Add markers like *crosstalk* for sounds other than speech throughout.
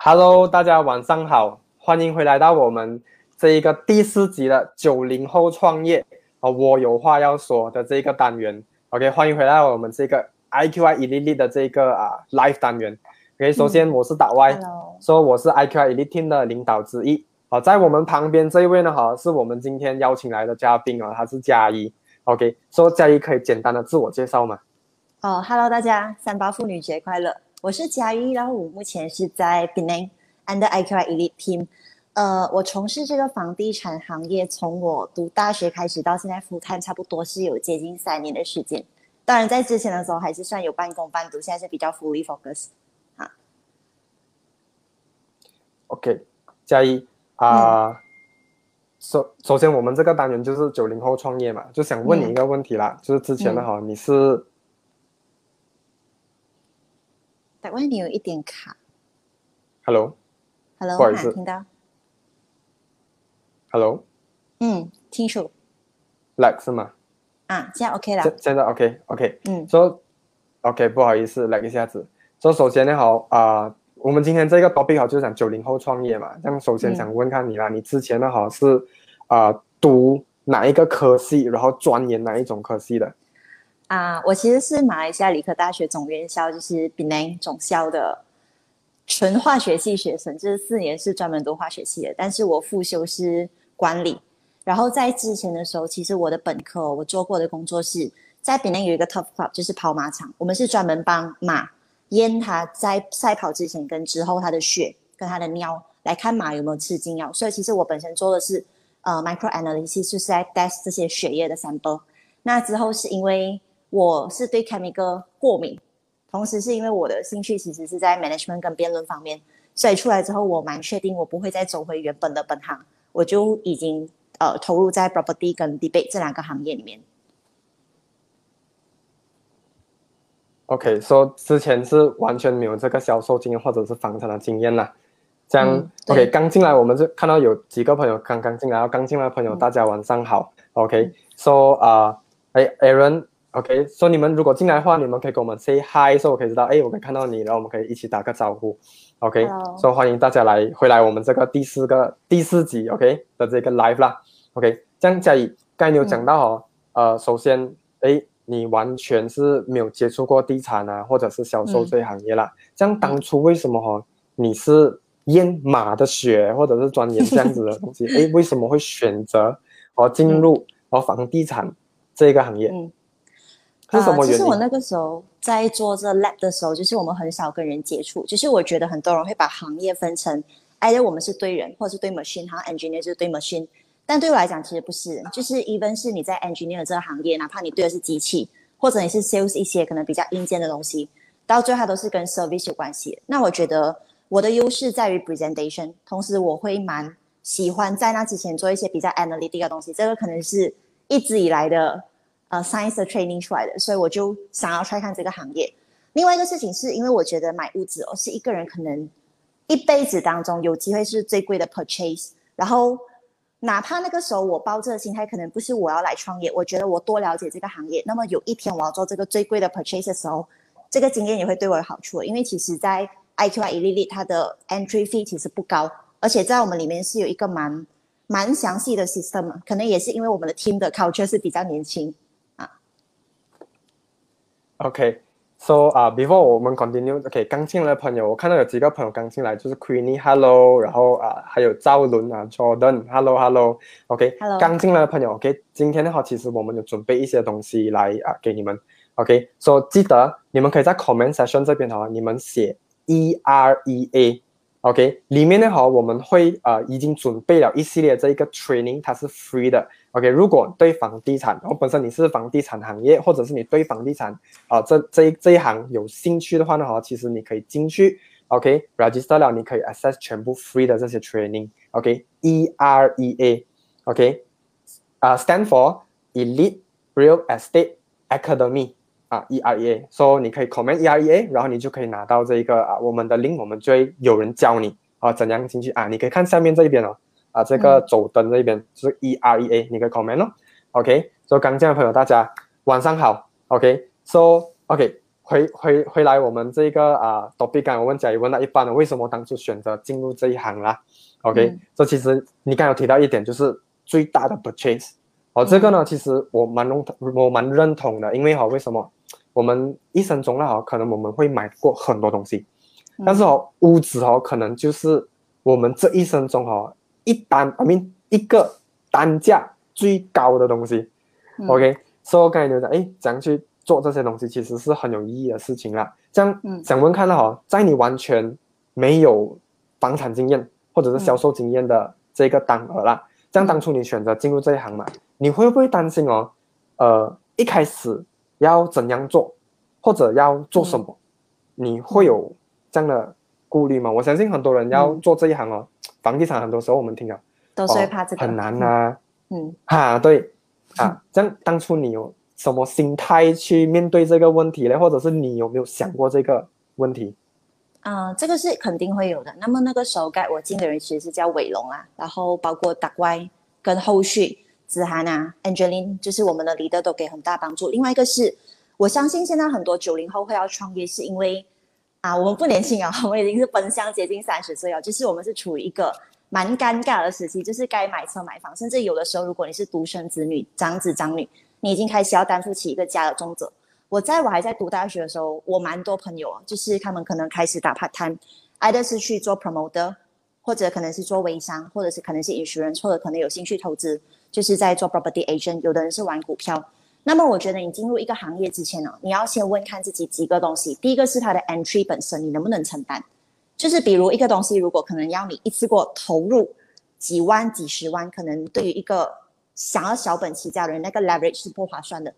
Hello，大家晚上好，欢迎回来到我们这一个第四集的九零后创业啊，我有话要说的这一个单元。OK，欢迎回来我们这个 IQI Elite 的这个啊 Live 单元。OK，首先我是打 Y，说我是 IQI Elite Team 的领导之一。好，在我们旁边这一位呢，哈，是我们今天邀请来的嘉宾啊，他是嘉一。OK，说嘉一可以简单的自我介绍吗？哦，Hello，大家三八妇女节快乐！我是嘉一，然后我目前是在 benang under IQI Elite Team。呃，我从事这个房地产行业，从我读大学开始到现在复看，差不多是有接近三年的时间。当然，在之前的时候还是算有半工半读，现在是比较 fully focus。啊，OK，嘉一啊，首首先我们这个单元就是九零后创业嘛，就想问你一个问题啦，就是之前的哈，你是。台湾你有一点卡，Hello，Hello，不好意思，听到，Hello，嗯，听说，Like 是吗？啊，现在 OK 了，现在 OK，OK，嗯，说，OK，不好意思，Like 一下子，说首先呢，好啊，我们今天这个 topic 好就是讲九零后创业嘛，这样首先想问看你啦，你之前呢好是啊读哪一个科系，然后钻研哪一种科系的？啊，我其实是马来西亚理科大学总院校，就是 Penang 总校的纯化学系学生，就是四年是专门读化学系的。但是我副修是管理。然后在之前的时候，其实我的本科我做过的工作是在 Penang 有一个 Top Club，就是跑马场，我们是专门帮马验它在赛跑之前跟之后它的血跟它的尿，来看马有没有吃禁药。所以其实我本身做的是呃 micro analysis，就是在 test 这些血液的 sample。那之后是因为我是对 chemical 过敏，同时是因为我的兴趣其实是在 management 跟辩论方面，所以出来之后我蛮确定我不会再走回原本的本行，我就已经呃投入在 property 跟 debate 这两个行业里面。OK，说之前是完全没有这个销售经验或者是房产的经验啦。这样 OK，刚进来我们就看到有几个朋友刚刚进来，刚进来的朋友大家晚上好。OK，说啊，哎，Aaron。OK，所以你们如果进来的话，你们可以跟我们 say hi，说我可以知道，哎，我可以看到你，然后我们可以一起打个招呼。OK，说欢迎大家来回来我们这个第四个第四集 OK 的这个 live 啦。OK，这样嘉怡，刚才你有讲到哦，呃，首先，哎，你完全是没有接触过地产啊，或者是销售这一行业啦。这样当初为什么哈，你是验马的血，或者是钻研这样子的东西？*laughs* 哎，为什么会选择哦进入哦房地产这个行业？啊，其实我那个时候在做这 lab 的时候，就是我们很少跟人接触。就是我觉得很多人会把行业分成，哎，我们是对人，或者是对 machine，好像 engineer 就是对 machine。但对我来讲，其实不是。就是 even 是你在 engineer 这个行业，哪怕你对的是机器，或者你是 sales 一些可能比较硬件的东西，到最后它都是跟 service 有关系。那我觉得我的优势在于 presentation，同时我会蛮喜欢在那之前做一些比较 analytic 的东西。这个可能是一直以来的。呃，science training 出来的，所以我就想要拆看这个行业。另外一个事情是因为我觉得买屋子哦，是一个人可能一辈子当中有机会是最贵的 purchase。然后，哪怕那个时候我抱这个心态，可能不是我要来创业，我觉得我多了解这个行业。那么有一天我要做这个最贵的 purchase 的时候，这个经验也会对我有好处。因为其实，在 IQI Elite 它的 entry fee 其实不高，而且在我们里面是有一个蛮蛮详细的 system。可能也是因为我们的 team 的 culture 是比较年轻。OK，so 啊，before 我们 continue，OK，刚进来的朋友，我看到有几个朋友刚进来，就是 Queenie，Hello，然后啊，还有赵伦啊，Jordan，Hello，Hello，OK，刚进来的朋友，OK，今天的话，其实我们有准备一些东西来啊给你们，OK，so 记得你们可以在 comment section 这边哈，你们写 OK，里面的话我们会呃已经准备了一系列这一个 training，它是 free 的。OK，如果对房地产，然后本身你是房地产行业，或者是你对房地产啊这这一这一行有兴趣的话呢，哈，其实你可以进去，OK，register 了，你可以 access 全部 free 的这些 training，OK，E R E A，OK，啊，stand for Elite Real Estate Academy，啊，E R E A，所以你可以 comment E R E A，然后你就可以拿到这一个啊我们的 link，我们就会有人教你啊怎样进去啊，你可以看下面这一边哦。啊，这个走灯这一边是 E R E A，你可以 comment 哦。OK，所以刚进的朋友大家晚上好。OK，so OK，回回回来我们这个啊，topic 刚我问嘉怡问到一半了，为什么当初选择进入这一行啦？OK，这其实你刚有提到一点，就是最大的 purchase。哦，这个呢，其实我蛮认同，我蛮认同的，因为哈，为什么我们一生中呢，哈，可能我们会买过很多东西，但是哦，屋子哦，可能就是我们这一生中哦，一单，I mean 一个单价最高的东西。OK，所以我刚才觉得，哎，怎样去。做这些东西其实是很有意义的事情啦。这样，想问看到哈，在你完全没有房产经验或者是销售经验的这个单额啦，这样当初你选择进入这一行嘛，你会不会担心哦？呃，一开始要怎样做，或者要做什么？你会有这样的顾虑吗？我相信很多人要做这一行哦，房地产很多时候我们听到都是会怕这个很难啊。嗯，哈，对啊，这样当初你有。什么心态去面对这个问题呢？或者是你有没有想过这个问题？啊，这个是肯定会有的。那么那个时候，该我进的人其实是叫伟龙啊，然后包括达歪跟后续子涵啊，Angeline，就是我们的 leader 都给很大帮助。另外一个是，我相信现在很多九零后会要创业，是因为啊，我们不年轻啊，*laughs* 我们已经是奔向接近三十岁了，就是我们是处于一个蛮尴尬的时期，就是该买车买房，甚至有的时候，如果你是独生子女、长子长女。你已经开始要担负起一个家的重责。我在我还在读大学的时候，我蛮多朋友啊，就是他们可能开始打 part time，either 是去做 promoter，或者可能是做微商，或者是可能是 issue，或者可能有兴趣投资，就是在做 property agent。有的人是玩股票。那么我觉得你进入一个行业之前呢，你要先问看自己几个东西。第一个是它的 entry 本身，你能不能承担？就是比如一个东西，如果可能要你一次过投入几万、几十万，可能对于一个想要小本起家的人，那个 leverage 是不划算的。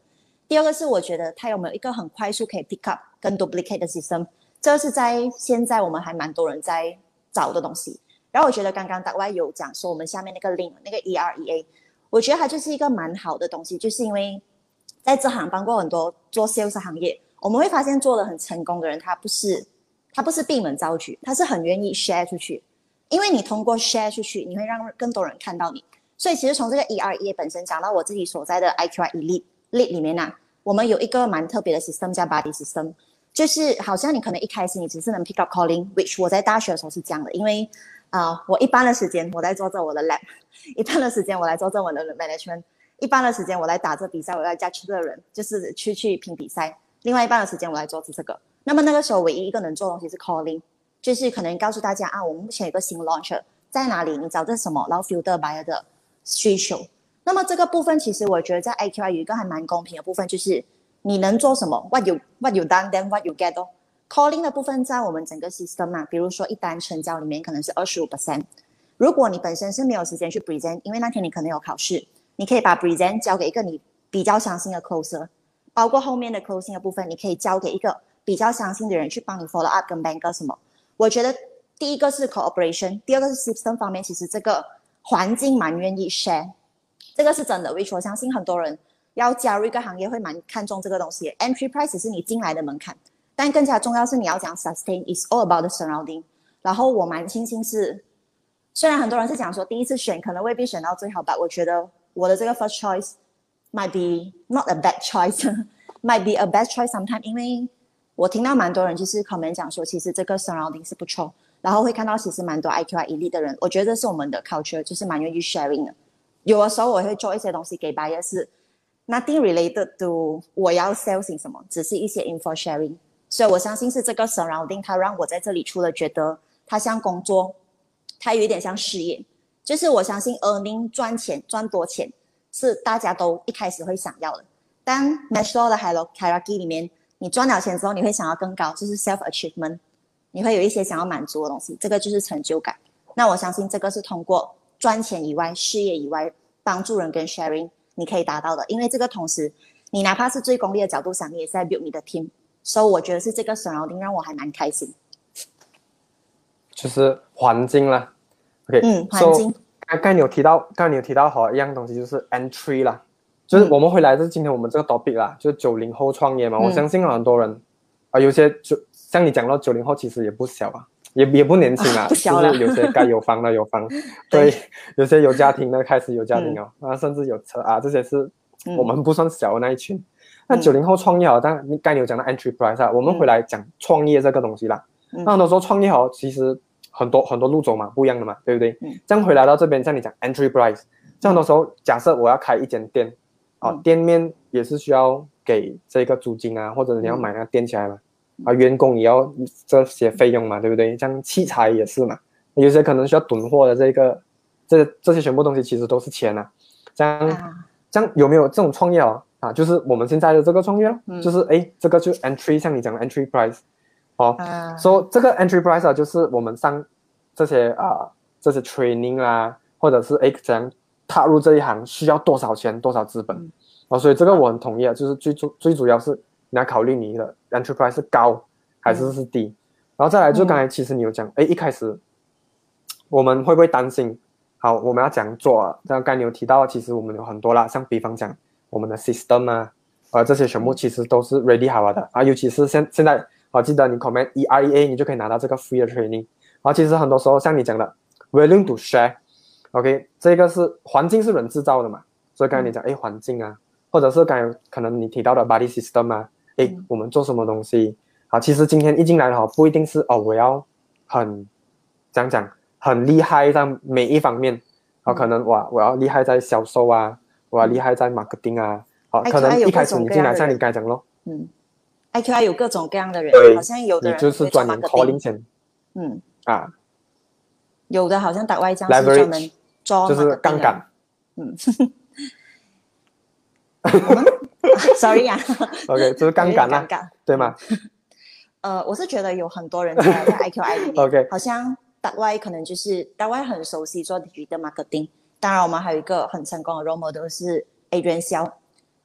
第二个是，我觉得它有没有一个很快速可以 pick up 跟 duplicate 的 system，这是在现在我们还蛮多人在找的东西。然后我觉得刚刚大外有讲说，我们下面那个 link 那个 E R E A，我觉得它就是一个蛮好的东西，就是因为在这行帮过很多做 sales 行业，我们会发现做的很成功的人，他不是他不是闭门造车，他是很愿意 share 出去，因为你通过 share 出去，你会让更多人看到你。所以其实从这个 E R E 本身讲到我自己所在的 I Q I Elite Elite 里面呢，我们有一个蛮特别的 system 叫 Body System，就是好像你可能一开始你只是能 pick up calling，which 我在大学的时候是这样的，因为啊我一般的时间我在做着我的 lab，*laughs* 一半的时间我来做着我的 management，一半的时间我来打这比赛，我要加去的人就是去去拼比赛，另外一半的时间我来做着这个。那么那个时候唯一一个能做东西是 calling，就是可能告诉大家啊，我们目前有个新 launcher 在哪里，你找这什么，然后 filter buyer 的。需求，那么这个部分其实我觉得在 IQI 有一个还蛮公平的部分，就是你能做什么，what you what you done then what you get 哦。Calling 的部分在我们整个 system 嘛，比如说一单成交里面可能是二十五 percent。如果你本身是没有时间去 present，因为那天你可能有考试，你可以把 present 交给一个你比较相信的 closer，包括后面的 closing 的部分，你可以交给一个比较相信的人去帮你 follow up 跟 bank 什么。我觉得第一个是 cooperation，第二个是 system 方面，其实这个。环境蛮愿意 share，这个是真的。which 我相信很多人要加入一个行业会蛮看重这个东西。Entry price 是你进来的门槛，但更加重要是你要讲 sustain is all about the surrounding。然后我蛮庆幸是，虽然很多人是讲说第一次选可能未必选到最好吧，我觉得我的这个 first choice might be not a bad choice，might be a best choice sometime。因为我听到蛮多人就是 comment 讲说，其实这个 surrounding 是不错。然后会看到其实蛮多 IQI 一力的人，我觉得这是我们的 culture，就是蛮愿意 sharing 的。有的时候我会做一些东西给 buyer，是 nothing related to 我要 selling 什么，只是一些 info sharing。所以我相信是这个 surrounding，它让我在这里除了觉得它像工作，它有一点像事业。就是我相信 earning 赚钱赚多钱是大家都一开始会想要的。但 Maslow 的 hierarchy 里面，你赚了钱之后，你会想要更高，就是 self achievement。你会有一些想要满足的东西，这个就是成就感。那我相信这个是通过赚钱以外、事业以外帮助人跟 sharing，你可以达到的。因为这个同时，你哪怕是最功利的角度想，你也是在 build 你的 team。所以我觉得是这个 surrounding 让我还蛮开心。就是环境啦，OK，嗯，环境。刚刚你有提到，刚刚你有提到好一样东西，就是 entry 啦，就是我们回来就是今天我们这个 topic 啦，就是九零后创业嘛。我相信很多人啊，有些就。像你讲到九零后，其实也不小啊，也也不年轻啊，就是有些该有房的有房，*laughs* 对，有些有家庭的开始有家庭哦，啊，甚至有车啊，这些是我们不算小的那一群那九零后创业好，但你刚才有讲到 entry price 啊，我们回来讲创业这个东西啦。那很多时候创业好，其实很多很多路走嘛，不一样的嘛，对不对？这样回来到这边，像你讲 entry price，这很多时候假设我要开一间店，啊，店面也是需要给这个租金啊，或者你要买那个店起来嘛，啊，员工也要这些费用嘛，对不对？像器材也是嘛，有些可能需要囤货的这个，这这些全部东西其实都是钱啊。这样这样有没有这种创业哦？啊，就是我们现在的这个创业，就是哎，这个就 entry，像你讲的 entry price，哦，说这个 entry price 啊，就是我们上这些啊这些 training 啊，或者是哎怎样踏入这一行需要多少钱多少资本，哦，所以这个我很同意啊，就是最主最主要是你要考虑你的 entry price 是高还是是低，然后再来就刚才其实你有讲，哎，一开始我们会不会担心？好，我们要怎样做，像刚才你有提到，其实我们有很多啦，像比方讲。我们的 system 啊，啊，这些全部其实都是 ready 好了的。啊，尤其是现现在，我记得你 comment E R E A，你就可以拿到这个 free 的 training。啊，其实很多时候像你讲的，willing to share，OK，这个是环境是人制造的嘛，所以刚才你讲，哎，环境啊，或者是刚才可能你提到的 body system 啊，哎，我们做什么东西，啊，其实今天一进来的话，不一定是哦，我要很讲讲很厉害在每一方面，啊，可能哇，我要厉害在销售啊。哇，厉害在 marketing 啊！好，可能一开始你进来像你刚才讲咯，嗯，I Q I 有各种各样的人，好像有的人就是专门 calling 钱，嗯。啊，有的好像打外账是专门抓，就是杠杆，嗯，*laughs* *laughs* sorry 啊，OK，就是杠杆啦，对吗？呃，我是觉得有很多人在 I Q I 里面，*laughs* OK，好像打外可能就是打外很熟悉做 digital marketing。当然，我们还有一个很成功的 role model 是 Adrian Xiao。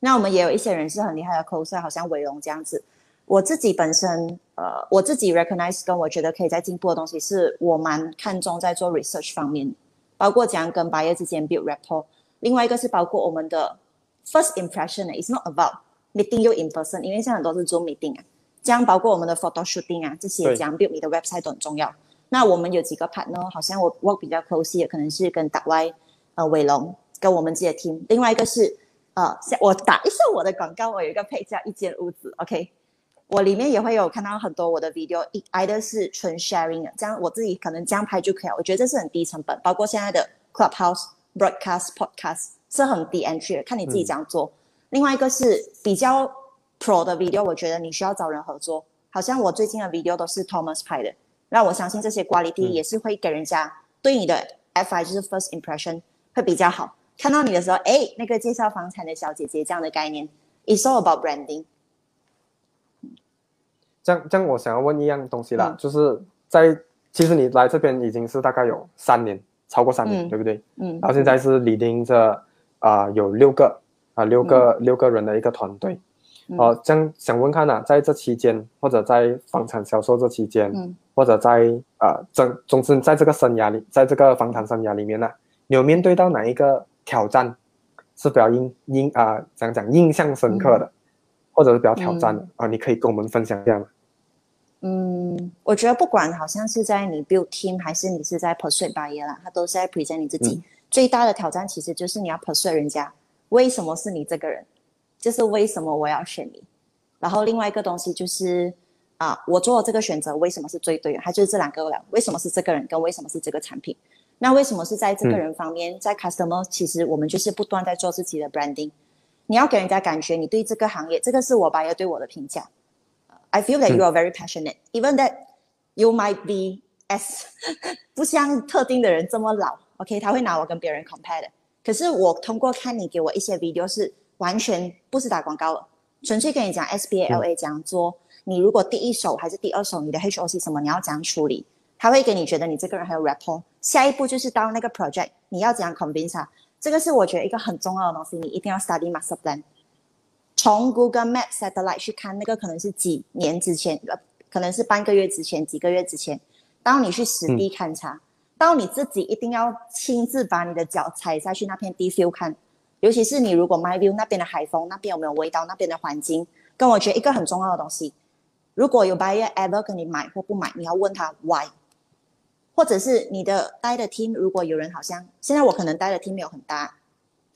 那我们也有一些人是很厉害的 closer，好像伟龙这样子。我自己本身，呃，我自己 recognize 跟我觉得可以在进步的东西，是我蛮看重在做 research 方面，包括怎样跟 buyer 之间 build rapport。另外一个是包括我们的 first impression is not about meeting you in person，因为现在很多是 Zoom meeting 啊。这样包括我们的 photo shooting 啊，这些这样 build 你的 website 都很重要。那我们有几个 partner，好像我 work 比较 close 的，可能是跟 d a 呃，伟龙跟我们自己的 team，另外一个是呃，我打一下我的广告，我有一个配叫一间屋子，OK，我里面也会有看到很多我的 video，一挨的是纯 sharing 的，这样我自己可能这样拍就可以了。我觉得这是很低成本，包括现在的 clubhouse broadcast podcast 是很低 entry 的，看你自己这样做。另外一个是比较 pro 的 video，我觉得你需要找人合作，好像我最近的 video 都是 Thomas 拍的，那我相信这些 quality 也是会给人家对你的 fi 就是 first impression。会比较好。看到你的时候，哎，那个介绍房产的小姐姐这样的概念，It's all about branding。这样，这样我想要问一样东西啦，就是在其实你来这边已经是大概有三年，超过三年，对不对？嗯。然后现在是李丁着啊，有六个啊，六个六个人的一个团队。哦，这样想问看呐，在这期间，或者在房产销售这期间，或者在啊，整总之在这个生涯里，在这个房产生涯里面呢？有面对到哪一个挑战是比较印印啊？讲讲印象深刻的，或者是比较挑战的啊？你可以跟我们分享一下吗？嗯，我觉得不管好像是在你 build team 还是你是在 persuade buyer 啦，他都是在 present 你自己。最大的挑战其实就是你要 persuade 人家，为什么是你这个人？就是为什么我要选你？然后另外一个东西就是啊，我做这个选择为什么是最对的？它就是这两个了，为什么是这个人？跟为什么是这个产品？那为什么是在这个人方面，在 customer，其实我们就是不断在做自己的 branding。你要给人家感觉你对这个行业，这个是我 buyer 对我的评价。I feel that you are very passionate, even that you might be as *laughs* 不像特定的人这么老。OK，他会拿我跟别人 compare 的。可是我通过看你给我一些 video，是完全不是打广告了，纯粹跟你讲 SBA 讲做。你如果第一手还是第二手，你的 HOC 什么，你要怎样处理？他会给你觉得你这个人很有 rapport。下一步就是到那个 project，你要怎样 convince 他？这个是我觉得一个很重要的东西，你一定要 study master plan。从 Google Map satellite 去看，那个可能是几年之前，呃，可能是半个月之前、几个月之前。当你去实地勘察，到你自己一定要亲自把你的脚踩下去那片地 feel 看。尤其是你如果 My View 那边的海风，那边有没有味道？那边的环境，跟我觉得一个很重要的东西。如果有 buyer ever 跟你买或不买，你要问他 why。或者是你的待的 team，如果有人好像现在我可能待的 team 没有很大，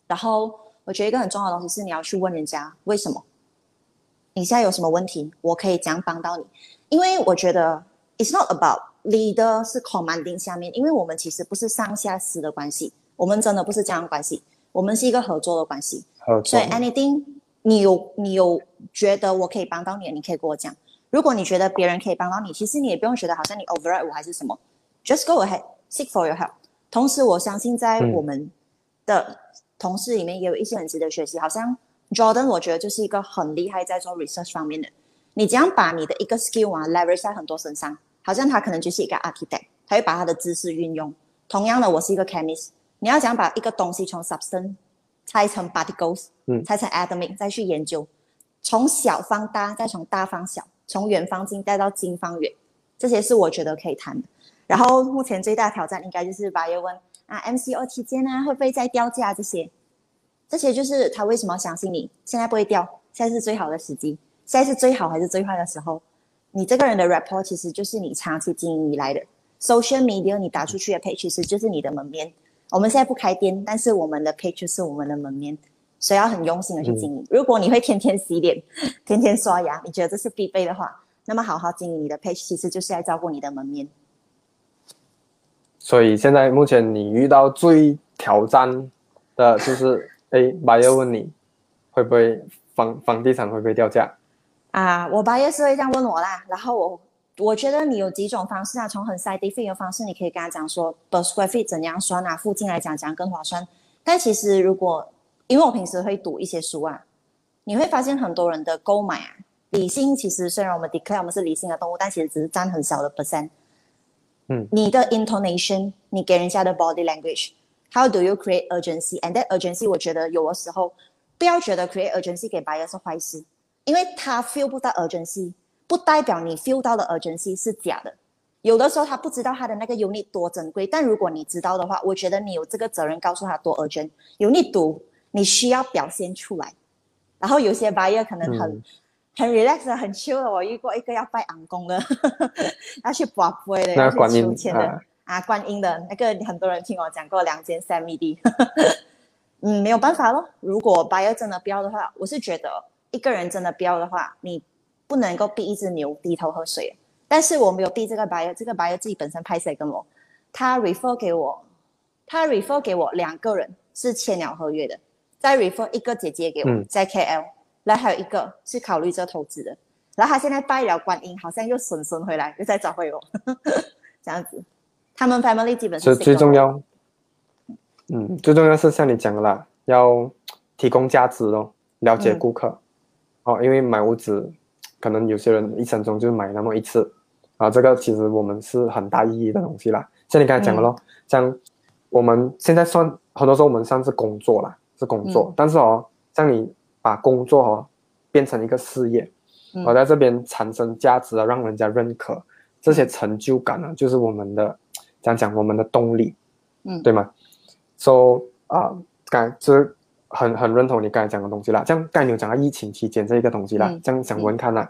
然后我觉得一个很重要的东西是你要去问人家为什么，你现在有什么问题，我可以怎样帮到你？因为我觉得 it's not about leader 是 commanding 下面，因为我们其实不是上下司的关系，我们真的不是这样关系，我们是一个合作的关系。所以 anything 你有你有觉得我可以帮到你，你可以跟我讲。如果你觉得别人可以帮到你，其实你也不用觉得好像你 override 我还是什么，just go ahead seek for your help。同时，我相信在我们的同事里面也有一些很值得学习。好像 Jordan，我觉得就是一个很厉害在做 research 方面的。你这样把你的一个 skill 啊 leverage 在很多身上，好像他可能就是一个 architect，他会把他的知识运用。同样的，我是一个 chemist，你要想把一个东西从 substance 拆成 particles，嗯，拆成 atomic，再去研究，从小放大，再从大放小。从远方近带到近方远，这些是我觉得可以谈的。然后目前最大挑战应该就是八月问啊，MCO 期间呢会不会再掉价？这些，这些就是他为什么相信你现在不会掉，现在是最好的时机，现在是最好还是最坏的时候？你这个人的 rapport 其实就是你长期经营以来的 social media，你打出去的 page 其实就是你的门面。我们现在不开店，但是我们的 page 是我们的门面。所以要很用心的去经营。如果你会天天洗脸、*laughs* 天天刷牙，你觉得这是必备的话，那么好好经营你的 page，其实就是在照顾你的门面。所以现在目前你遇到最挑战的就是，哎，八月问你会不会房房地产会不会掉价？啊，我八月是会这样问我啦。然后我我觉得你有几种方式啊，从很 scientific 的方式，你可以跟他讲说，per square feet 怎样算啊，附近来讲讲更划算。但其实如果因为我平时会读一些书啊，你会发现很多人的购买啊，理性其实虽然我们 declare 我们是理性的动物，但其实只是占很小的 percent。嗯，你的 intonation，你给人家的 body language，how do you create urgency？and that urgency，我觉得有的时候不要觉得 create urgency 给 buyer 是坏事，因为他 feel 不到 urgency，不代表你 feel 到的 urgency 是假的。有的时候他不知道他的那个 unit 多珍贵，但如果你知道的话，我觉得你有这个责任告诉他多 urgent。unit 读。你需要表现出来，然后有些 buyer 可能很很 relax 很 chill 的。我遇过一个要拜昂公的，*laughs* 要去拔杯的，要去求签的啊，观音的那个很多人听我讲过两间三米地，嗯，没有办法咯。如果 buyer 真的不要的话，我是觉得一个人真的不要的话，你不能够逼一只牛低头喝水。但是我没有逼这个 buyer，这个 buyer 自己本身拍谁跟我，他 refer 给我，他 refer 给我两个人是签了合约的。再 refer 一个姐姐给我，在 KL，然后还有一个是考虑这投资的，然后他现在拜了观音，好像又损损回来，又再找回我，*laughs* 这样子。他们 family 基本是最重要，嗯，最重要是像你讲的啦，要提供价值咯，了解顾客，哦，因为买屋子，可能有些人一生中就买那么一次，啊，这个其实我们是很大意义的东西啦。像你刚才讲的咯，像我们现在算很多时候我们算是工作啦。是工作，但是哦，像你把工作哦变成一个事业，我在这边产生价值啊，让人家认可，这些成就感呢，就是我们的讲讲我们的动力，嗯，对吗？So 啊，感就是很很认同你刚才讲的东西啦。像刚才你讲到疫情期间这一个东西啦，这样想问看呐，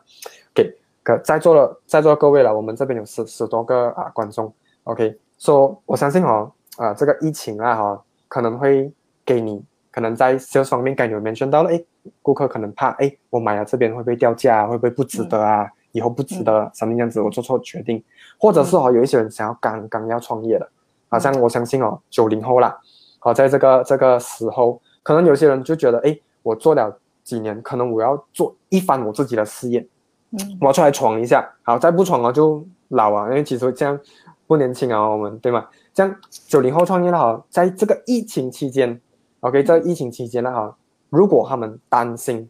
给可在座的在座各位了，我们这边有十十多个啊观众，OK，说我相信哦啊这个疫情啊哈可能会给你。可能在销售方面，刚有 mention 到了，哎，顾客可能怕，哎，我买了这边会不会掉价，会不会不值得啊？以后不值得，什么样子我做错决定，或者是哦，有一些人想要刚刚要创业的，好像我相信哦，九零后啦，好，在这个这个时候，可能有些人就觉得，哎，我做了几年，可能我要做一番我自己的事业，嗯，我出来闯一下，好，再不闯了就老啊，因为其实这样不年轻啊，我们对吗？这样九零后创业的好，在这个疫情期间。OK，在疫情期间呢，哈，如果他们担心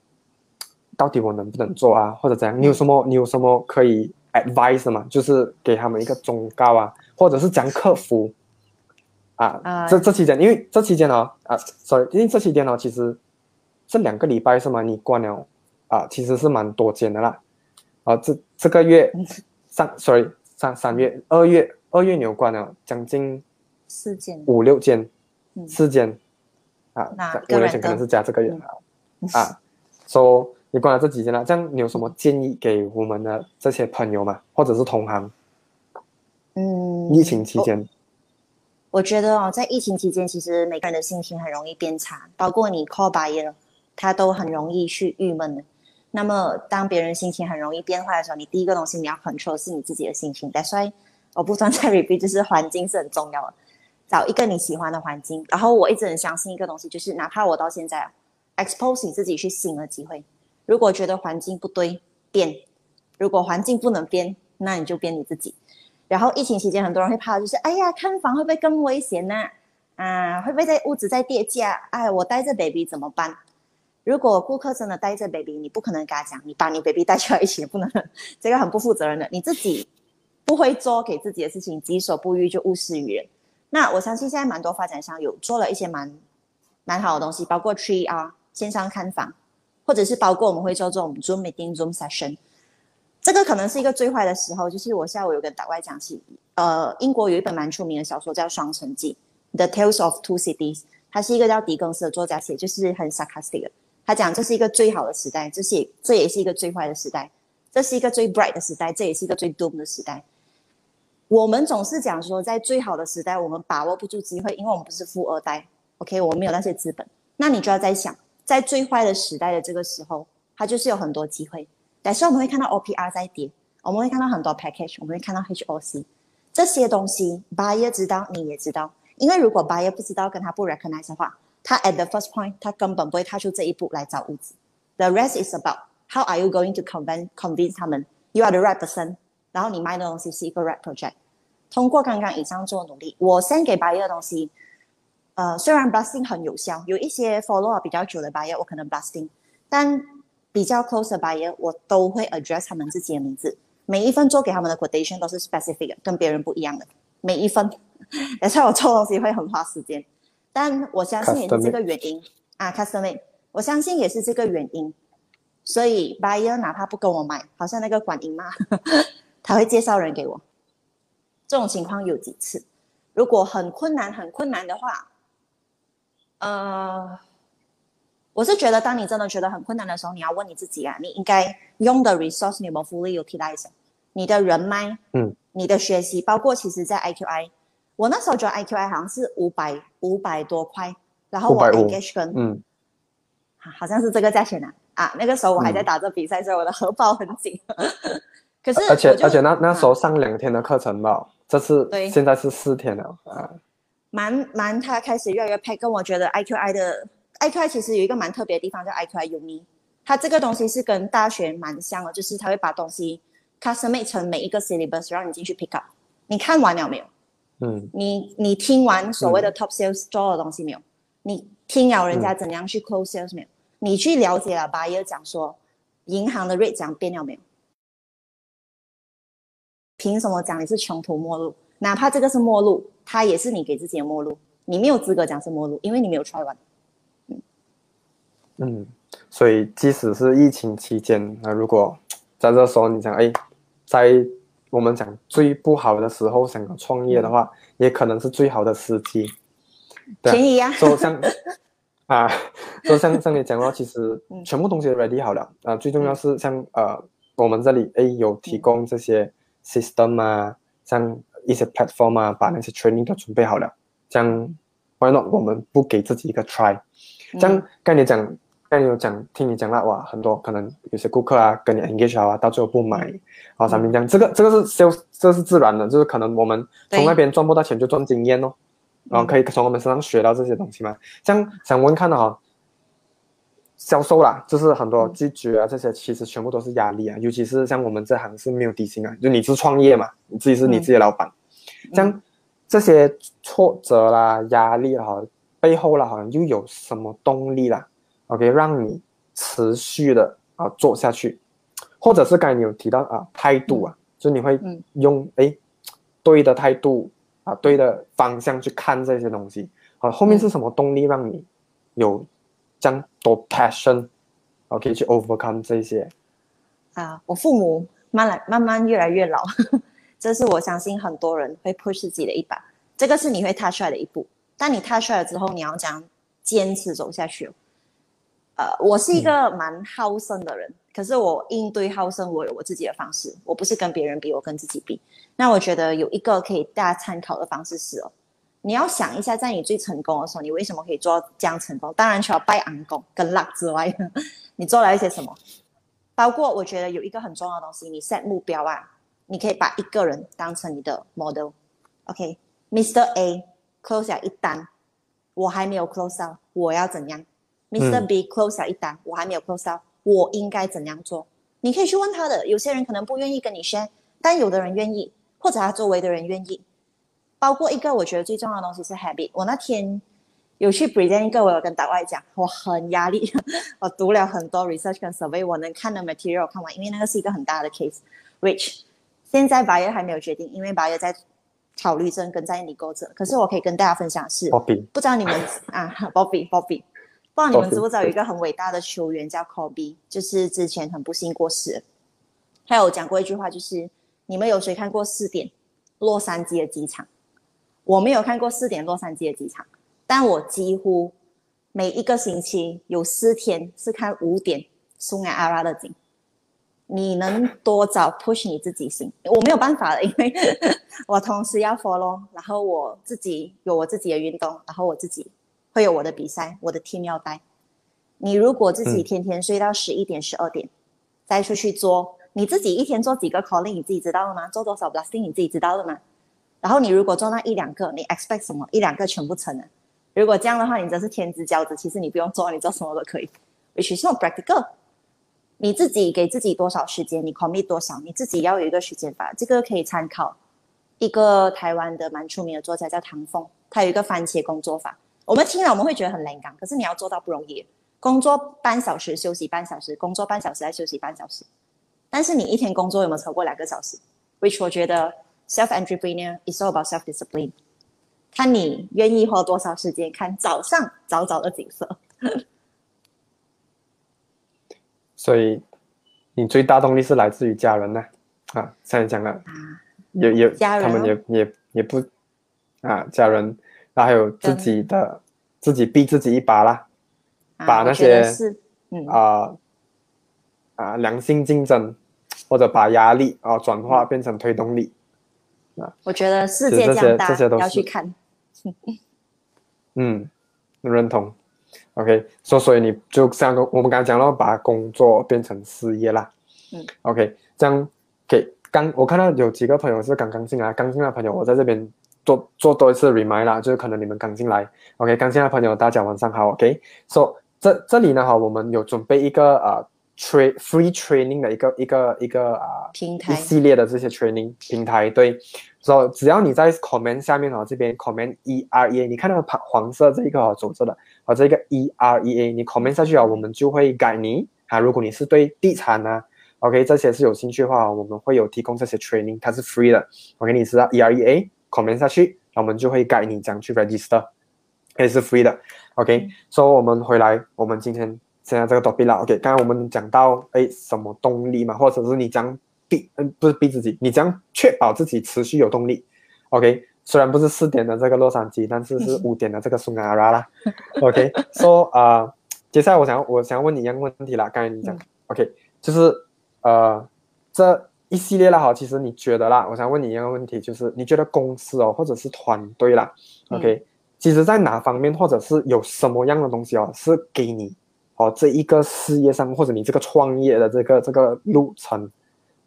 到底我能不能做啊，或者怎样，你有什么你有什么可以 advice 吗？就是给他们一个忠告啊，或者是讲客服啊，这这期间，因为这期间呢，啊，sorry，因为这期间呢，其实这两个礼拜是吗？你关了啊，其实是蛮多间的啦，啊，这这个月上，sorry，三三月二月二月你有关了将近四间五六间，四间。啊，五年前可能是加这个人啊，说你关了这几间了，这样你有什么建议给我们的这些朋友吗？或者是同行？嗯，疫情期间，我觉得哦，在疫情期间，其实每个人的心情很容易变差，包括你 call buyer，他都很容易去郁闷的。那么当别人心情很容易变坏的时候，你第一个东西你要 control 是你自己的心情。但所以我不断在 *laughs* repeat，就是环境是很重要的。找一个你喜欢的环境，然后我一直很相信一个东西，就是哪怕我到现在 expose 你自己去新的机会。如果觉得环境不对，变；如果环境不能变，那你就变你自己。然后疫情期间，很多人会怕，就是哎呀，看房会不会更危险呢？啊，会不会在屋子在跌价？哎，我带着 baby 怎么办？如果顾客真的带着 baby，你不可能跟他讲，你把你 baby 带出来一起，不能，*laughs* 这个很不负责任的。你自己不会做给自己的事情，己所不欲就勿施于人。那我相信现在蛮多发展商有做了一些蛮蛮好的东西，包括 Tree R 线上看房，或者是包括我们会做这种 Zoom Meeting、Zoom Session。这个可能是一个最坏的时候，就是我下午有跟打外讲起，呃，英国有一本蛮出名的小说叫《双城记》（The Tales of Two Cities），它是一个叫狄更斯的作家写，就是很 sarcastic 的。他讲这是一个最好的时代，这是这也是一个最坏的时代，这是一个最 bright 的时代，这也是一个最 doom 的时代。我们总是讲说，在最好的时代，我们把握不住机会，因为我们不是富二代，OK，我们没有那些资本。那你就要在想，在最坏的时代的这个时候，它就是有很多机会。但是我们会看到 OPR 在跌，我们会看到很多 package，我们会看到 HOC 这些东西，buyer 知道，你也知道。因为如果 buyer 不知道，跟他不 recognize 的话，他 at the first point，他根本不会踏出这一步来找物资。The rest is about how are you going to convince convince 他们 you are the right person。然后你卖的东西是一个 right project，通过刚刚以上做努力，我先给 buyer 的东西，呃，虽然 blasting 很有效，有一些 follow up 比较久的 buyer 我可能 blasting，但比较 close 的 buyer 我都会 address 他们自己的名字，每一份做给他们的 quotation 都是 specific，跟别人不一样的，每一份，*laughs* 而且我做东西会很花时间，但我相信也是这个原因。啊，customer，我相信也是这个原因，所以 buyer 哪怕不跟我买，好像那个管音嘛。*laughs* 他会介绍人给我，这种情况有几次。如果很困难、很困难的话，呃，我是觉得，当你真的觉得很困难的时候，你要问你自己啊，你应该用的 resource 你有没有 fully utilize？你的人脉，嗯，你的学习，包括其实在 IQI，我那时候觉得 IQI 好像是五百五百多块，然后我 engage 跟，嗯，好像是这个价钱啊啊，那个时候我还在打这比赛，所以我的荷包很紧。*laughs* 可是，而且而且那那时候上两天的课程吧，这次现在是四天了啊。蛮蛮，他开始越来越配，跟我觉得 IQI 的 IQI 其实有一个蛮特别的地方，叫 IQI Uni。它这个东西是跟大学蛮像的，就是它会把东西 custom made 成每一个 syllabus，让你进去 pick up。你看完了没有？嗯。你你听完所谓的 top sales 做的东西没有？你听了人家怎样去 close sales 没有？你去了解了 buyer 讲说银行的 rate 讲变了没有？凭什么讲你是穷途末路？哪怕这个是末路，它也是你给自己的末路。你没有资格讲是末路，因为你没有 try 完。嗯嗯，所以即使是疫情期间，那如果在这时候你讲，哎，在我们讲最不好的时候想要创业的话，也可能是最好的时机。便宜呀！说像 *laughs* 啊，就像 *laughs* 像你讲到，其实全部东西都 ready 好了啊，最重要是像呃，我们这里哎有提供这些。System 啊，像一些 platform 啊，把那些 training 都准备好了，这样 why not 我们不给自己一个 try？这样跟你讲，跟你有讲，听你讲了哇，很多可能有些顾客啊跟你 engage 啊，到最后不买，啊，产品这样，这个这个是 sales，这是自然的，就是可能我们从那边赚不到钱就赚经验哦，然后可以从我们身上学到这些东西嘛。这样想问看的哈。销售啦，就是很多拒绝啊，这些其实全部都是压力啊，尤其是像我们这行是没有底薪啊，就你是创业嘛，你自己是你自己的老板，像这些挫折啦、压力哈，背后啦，好像又有什么动力啦？OK，让你持续的啊做下去，或者是刚才你有提到啊态度啊，就你会用哎对的态度啊对的方向去看这些东西，啊后面是什么动力让你有？这样多 passion，OK 去 overcome 这些啊！我父母慢来慢慢越来越老，*laughs* 这是我相信很多人会 push 自己的一把。这个是你会踏出来的一步，但你踏出来了之后，你要讲坚持走下去。呃，我是一个蛮好胜的人，可是我应对好胜，我有我自己的方式。我不是跟别人比，我跟自己比。那我觉得有一个可以大家参考的方式是哦。你要想一下，在你最成功的时候，你为什么可以做这样成功？当然，除了拜安公跟 luck 之外，*laughs* 你做了一些什么？包括我觉得有一个很重要的东西，你 set 目标啊，你可以把一个人当成你的 model，OK，Mr. A close 了一单，我还没有 close out，我要怎样？Mr. B close 了一单，我还没有 close out，我应该怎样做？你可以去问他的，有些人可能不愿意跟你 share，但有的人愿意，或者他周围的人愿意。包括一个我觉得最重要的东西是 habit，我那天。有去 present 一个，我有跟大外讲，我很压力，*laughs* 我读了很多 research 跟 survey，我能看的 material 看完，因为那个是一个很大的 case，which 现在 buyer 还没有决定，因为 buyer 在考虑中跟在你沟着。可是我可以跟大家分享是，不知道你们啊，Bobby Bobby，不知道你们知不知道有一个很伟大的球员叫 Kobe，就是之前很不幸过世，他有讲过一句话，就是你们有谁看过四点洛杉矶的机场？我没有看过四点洛杉矶的机场。但我几乎每一个星期有四天是看五点苏埃阿拉的景。你能多早 push 你自己行？我没有办法了，因为我同时要 follow，然后我自己有我自己的运动，然后我自己会有我的比赛，我的 team 要带。你如果自己天天睡到十一点、十二点，再出去做，你自己一天做几个 calling，你自己知道了吗？做多少 blasting，你自己知道了吗？然后你如果做那一两个，你 expect 什么？一两个全部成了。如果这样的话，你真是天之骄子。其实你不用做，你做什么都可以。Which is not practical。你自己给自己多少时间，你 commit 多少，你自己要有一个时间法。这个可以参考一个台湾的蛮出名的作家叫唐凤，他有一个番茄工作法。我们听了我们会觉得很灵感，可是你要做到不容易。工作半小时，休息半小时，工作半小时再休息半小时。但是你一天工作有没有超过两个小时？Which 我觉得 self entrepreneur is all about self discipline。看你愿意花多少时间看早上早早的景色，*laughs* 所以你最大动力是来自于家人呢？啊，像你讲的，也也他们也也也不啊，家人，然后还有自己的自己逼自己一把啦，把那些啊啊良性竞争或者把压力啊转化变成推动力啊，我觉得世界这样大，要去看。*laughs* 嗯，认同。OK，所所以你就像个我们刚才讲到，把工作变成事业啦。嗯，OK，这样给刚我看到有几个朋友是刚刚进来，刚进来的朋友，我在这边做做多一次 remind 啦，就是可能你们刚进来。OK，刚进来的朋友大家晚上好。OK，所这这里呢哈，我们有准备一个呃。train free training 的一个一个一个啊平台，一系列的这些 training 平台，对，所以只要你在 comment 下面哦，这边 comment E R E A，你看到黄黄色这一个哦走着的，啊这个 E R E A，你 comment 下去啊，我们就会改你啊。如果你是对地产啊，OK 这些是有兴趣的话，我们会有提供这些 training，它是 free 的。我给你知道 E R E A comment 下去，那我们就会改你这样去 register，也是 free 的。OK，所以我们回来，我们今天。现在这个 topic 啦，OK，刚刚我们讲到，哎，什么动力嘛，或者是你将逼，嗯，不是逼自己，你将确保自己持续有动力，OK，虽然不是四点的这个洛杉矶，但是是五点的这个苏格拉啦，OK，*laughs* 说啊，接下来我想我想问你一样问题啦，刚才你讲，OK，就是呃这一系列啦，哈，其实你觉得啦，我想问你一样问题，就是你觉得公司哦，或者是团队啦，OK，其实在哪方面，或者是有什么样的东西哦，是给你。哦，这一个事业上，或者你这个创业的这个这个路程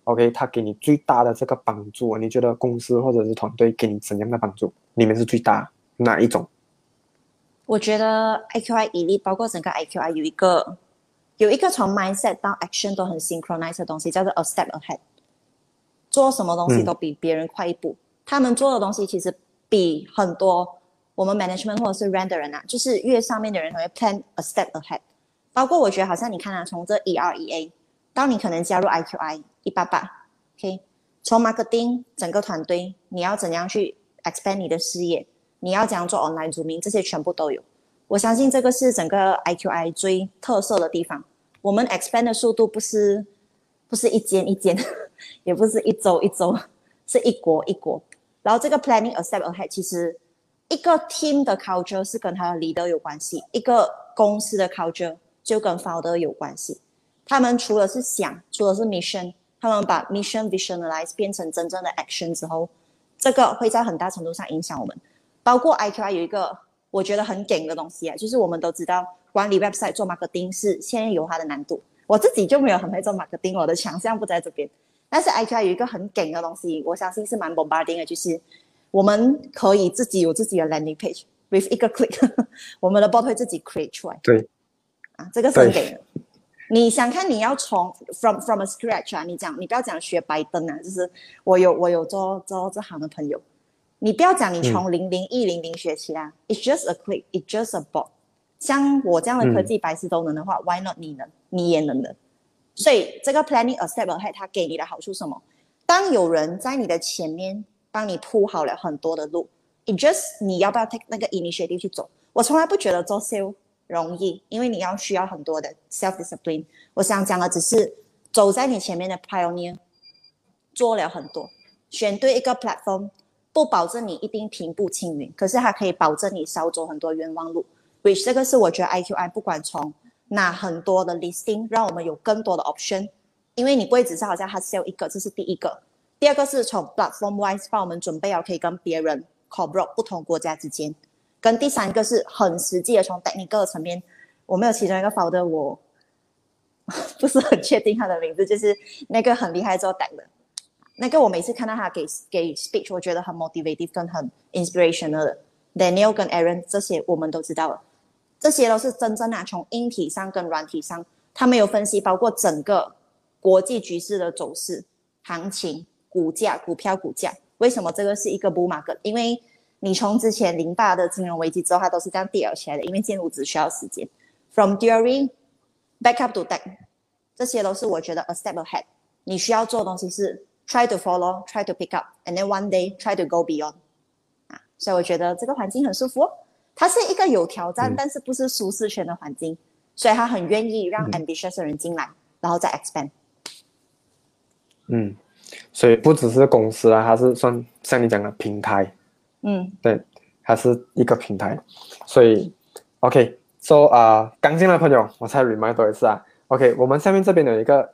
，OK，他给你最大的这个帮助，你觉得公司或者是团队给你怎样的帮助？里面是最大哪一种？我觉得 IQI 毅力，包括整个 IQI 有一个有一个从 mindset 到 action 都很 synchronized 的东西，叫做 a step ahead。做什么东西都比别人快一步。他们做的东西其实比很多我们 management 或者是 render 人啊，就是越上面的人会 plan a step ahead。包括我觉得好像你看啊，从这 E 当你可能加入 I Q I 一八八，OK，从 marketing 整个团队，你要怎样去 expand 你的事业，你要怎样做 online 主名，这些全部都有。我相信这个是整个 I Q I 最特色的地方。我们 expand 的速度不是不是一间一间，也不是一周一周，是一国一国。然后这个 planning a step ahead，其实一个 team 的 culture 是跟他的 leader 有关系，一个公司的 culture。就跟 founder 有关系，他们除了是想，除了是 mission，他们把 mission visualize 变成真正的 action 之后，这个会在很大程度上影响我们。包括 IQI 有一个我觉得很顶的东西啊，就是我们都知道管理 website 做 marketing 是现在有它的难度。我自己就没有很会做 marketing，我的强项不在这边。但是 IQI 有一个很梗的东西，我相信是蛮 bombarding 的，就是我们可以自己有自己的 landing page，with 一个 click，*laughs* 我们的 bot 会自己 create 出来。对，啊，这个是很梗的。你想看你要从 from from a scratch 啊？你讲你不要讲学白灯啊，就是我有我有做做这行的朋友，你不要讲你从零零一零零学起啊，it's just a click，it's just a bot。像我这样的科技白痴都能的话，why not 你能？你也能的。所以这个 planning a step ahead 它给你的好处什么？当有人在你的前面帮你铺好了很多的路，it just 你要不要 take 那个 initiative 去走？我从来不觉得做 sale。容易，因为你要需要很多的 self discipline。我想讲的只是走在你前面的 pioneer 做了很多，选对一个 platform，不保证你一定平步青云，可是它可以保证你少走很多冤枉路。which 这个是我觉得 IQI 不管从拿很多的 listing，让我们有更多的 option，因为你不会只是好像他 sell 一个，这是第一个。第二个是从 platform wise 帮我们准备好可以跟别人 cooperate 不同国家之间。跟第三个是很实际的，从 technical 层面，我们有其中一个 founder，我 *laughs* 不是很确定他的名字，就是那个很厉害做 tech 的，那个我每次看到他给给 speech，我觉得很 motivative 跟很 inspirational 的。Daniel 跟 Aaron 这些我们都知道了，这些都是真正啊，从硬体上跟软体上，他们有分析，包括整个国际局势的走势、行情、股价、股票股价，为什么这个是一个 bull market？因为你从之前零八的金融危机之后，它都是这样跌起来的，因为建筑只需要时间。From during back up to back，这些都是我觉得 a step ahead。你需要做的东西是 try to follow，try to pick up，and then one day try to go beyond。啊，所以我觉得这个环境很舒服。它是一个有挑战，但是不是舒适圈的环境，所以他很愿意让 ambitious 的人进来，然后再 expand。嗯，所以不只是公司啊，它是算像你讲的平台。嗯，对，它是一个平台，所以，OK，so 啊，刚进来朋友，我再 remind 多一次啊，OK，我们下面这边有一个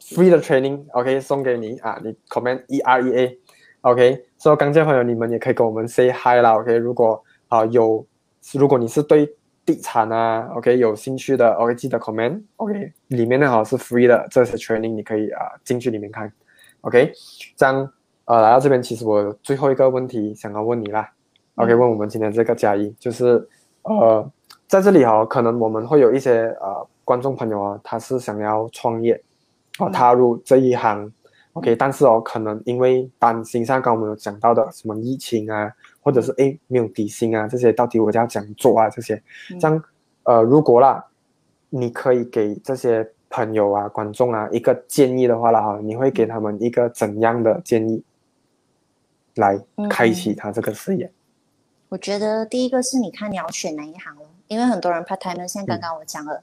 free 的 training，OK，送给你啊，你 comment E R E A，OK，so 刚进来朋友，你们也可以跟我们 say hi 啦，OK，如果啊有，如果你是对地产啊，OK 有兴趣的，OK 记得 comment，OK，里面呢好是 free 的这些 training，你可以啊进去里面看，OK，这样。呃，来到这边，其实我最后一个问题想要问你啦。OK，问我们今天这个嘉一，就是呃，在这里哈，可能我们会有一些呃观众朋友啊，他是想要创业，哦，踏入这一行。OK，但是哦，可能因为担心像刚我们有讲到的什么疫情啊，或者是哎没有底薪啊，这些到底我要怎样做啊？这些，像呃，如果啦，你可以给这些朋友啊、观众啊一个建议的话啦哈，你会给他们一个怎样的建议？来开启他这个事业。我觉得第一个是你看你要选哪一行了，因为很多人 part time 像刚刚我讲了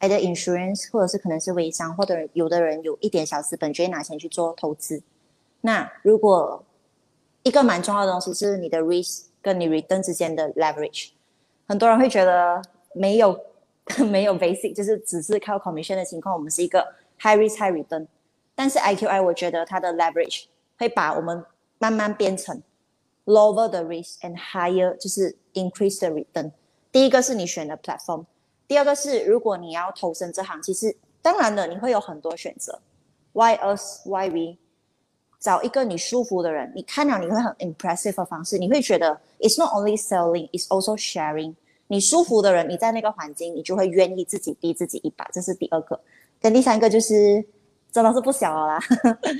，either insurance 或者是可能是微商，或者有的人有一点小资本，就会拿钱去做投资。那如果一个蛮重要的东西是你的 risk 跟你 return 之间的 leverage，很多人会觉得没有 *laughs* 没有 basic，就是只是靠 commission 的情况，我们是一个 high risk high return。但是 IQI 我觉得它的 leverage 会把我们慢慢变成 lower the risk and higher，就是 increase the return。第一个是你选的 platform，第二个是如果你要投身这行，其实当然了，你会有很多选择。Why us? Why we？找一个你舒服的人，你看了你会很 impressive 的方式，你会觉得 it's not only selling, it's also sharing。你舒服的人，你在那个环境，你就会愿意自己逼自己一把，这是第二个。跟第三个就是。真的是不小了啦，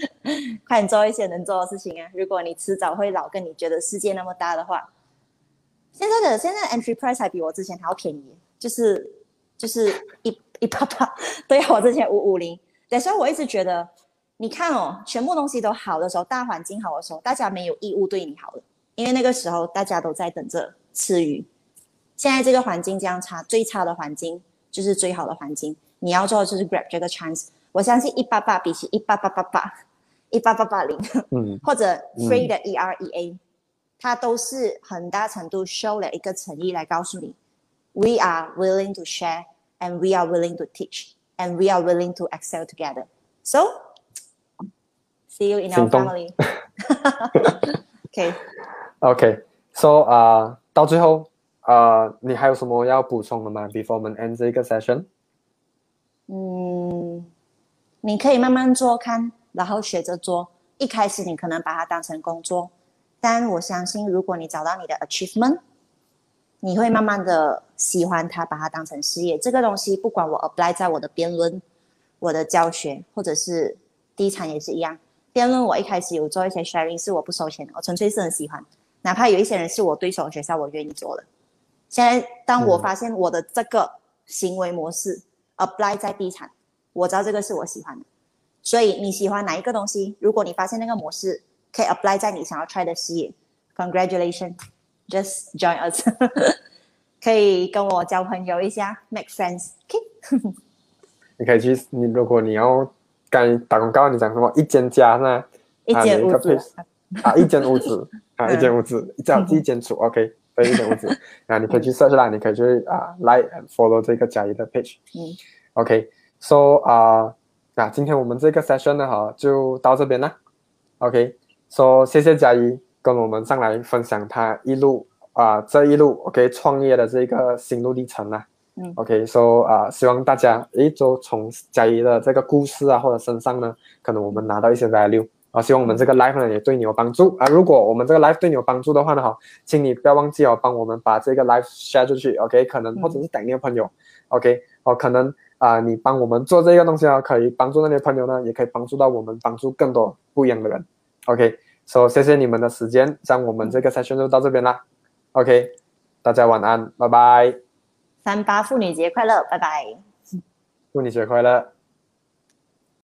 *laughs* 快点做一些能做的事情啊！如果你迟早会老，跟你觉得世界那么大的话，现在的现在 entry price 还比我之前还要便宜，就是就是一一八八，*laughs* 对我之前五五零。对，所以我一直觉得，你看哦，全部东西都好的时候，大环境好的时候，大家没有义务对你好的，因为那个时候大家都在等着吃鱼。现在这个环境这样差，最差的环境就是最好的环境，你要做的就是 grab 这个 chance。我相信一八八比起一八八八八，一八八八零，嗯，或者 free 的 E R E A，它都是很大程度 show 了一个诚意来告诉你，we are willing to share and we are willing to teach and we are willing to excel together. So see you in our family. OK. OK. So 啊，到最后啊，你还有什么要补充的吗？Before 我们 end 这个 session。嗯，你可以慢慢做看，然后学着做。一开始你可能把它当成工作，但我相信，如果你找到你的 achievement，你会慢慢的喜欢它，把它当成事业。这个东西，不管我 apply 在我的辩论、我的教学，或者是地产也是一样。辩论我一开始有做一些 sharing，是我不收钱的，我纯粹是很喜欢。哪怕有一些人是我对手的学校，我愿意做的。现在，当我发现我的这个行为模式 apply 在地产，我知道这个是我喜欢的。所以你喜欢哪一个东西？如果你发现那个模式可以 apply 在你想要 try 的事业，congratulations，just join us，*laughs* 可以跟我交朋友一下，make friends，OK？*laughs* *laughs* 你可以去，你如果你要刚打广告，你讲什么？一间家呢？一间屋子啊，一间屋子啊，一间屋子，这样一间处，OK？对，一间屋子啊，你可以去 search 啦，你可以去啊，like and follow 这个嘉怡的 page，嗯，OK？So 啊。那今天我们这个 session 呢，哈，就到这边啦。OK，说谢谢嘉怡跟我们上来分享他一路啊这一路 OK 创业的这个心路历程啦。嗯，OK，说啊，希望大家诶都从嘉怡的这个故事啊或者身上呢，可能我们拿到一些 value 啊，希望我们这个 life 呢也对你有帮助啊。如果我们这个 life 对你有帮助的话呢，哈，请你不要忘记哦，帮我们把这个 life share 出去。OK，可能或者是等你的朋友。OK，哦，可能。啊，你帮我们做这个东西啊，可以帮助那些朋友呢，也可以帮助到我们，帮助更多不一样的人。OK，所以谢谢你们的时间，像我们这个 session 就到这边啦。OK，大家晚安，拜拜。三八妇女节快乐，拜拜。妇女节快乐。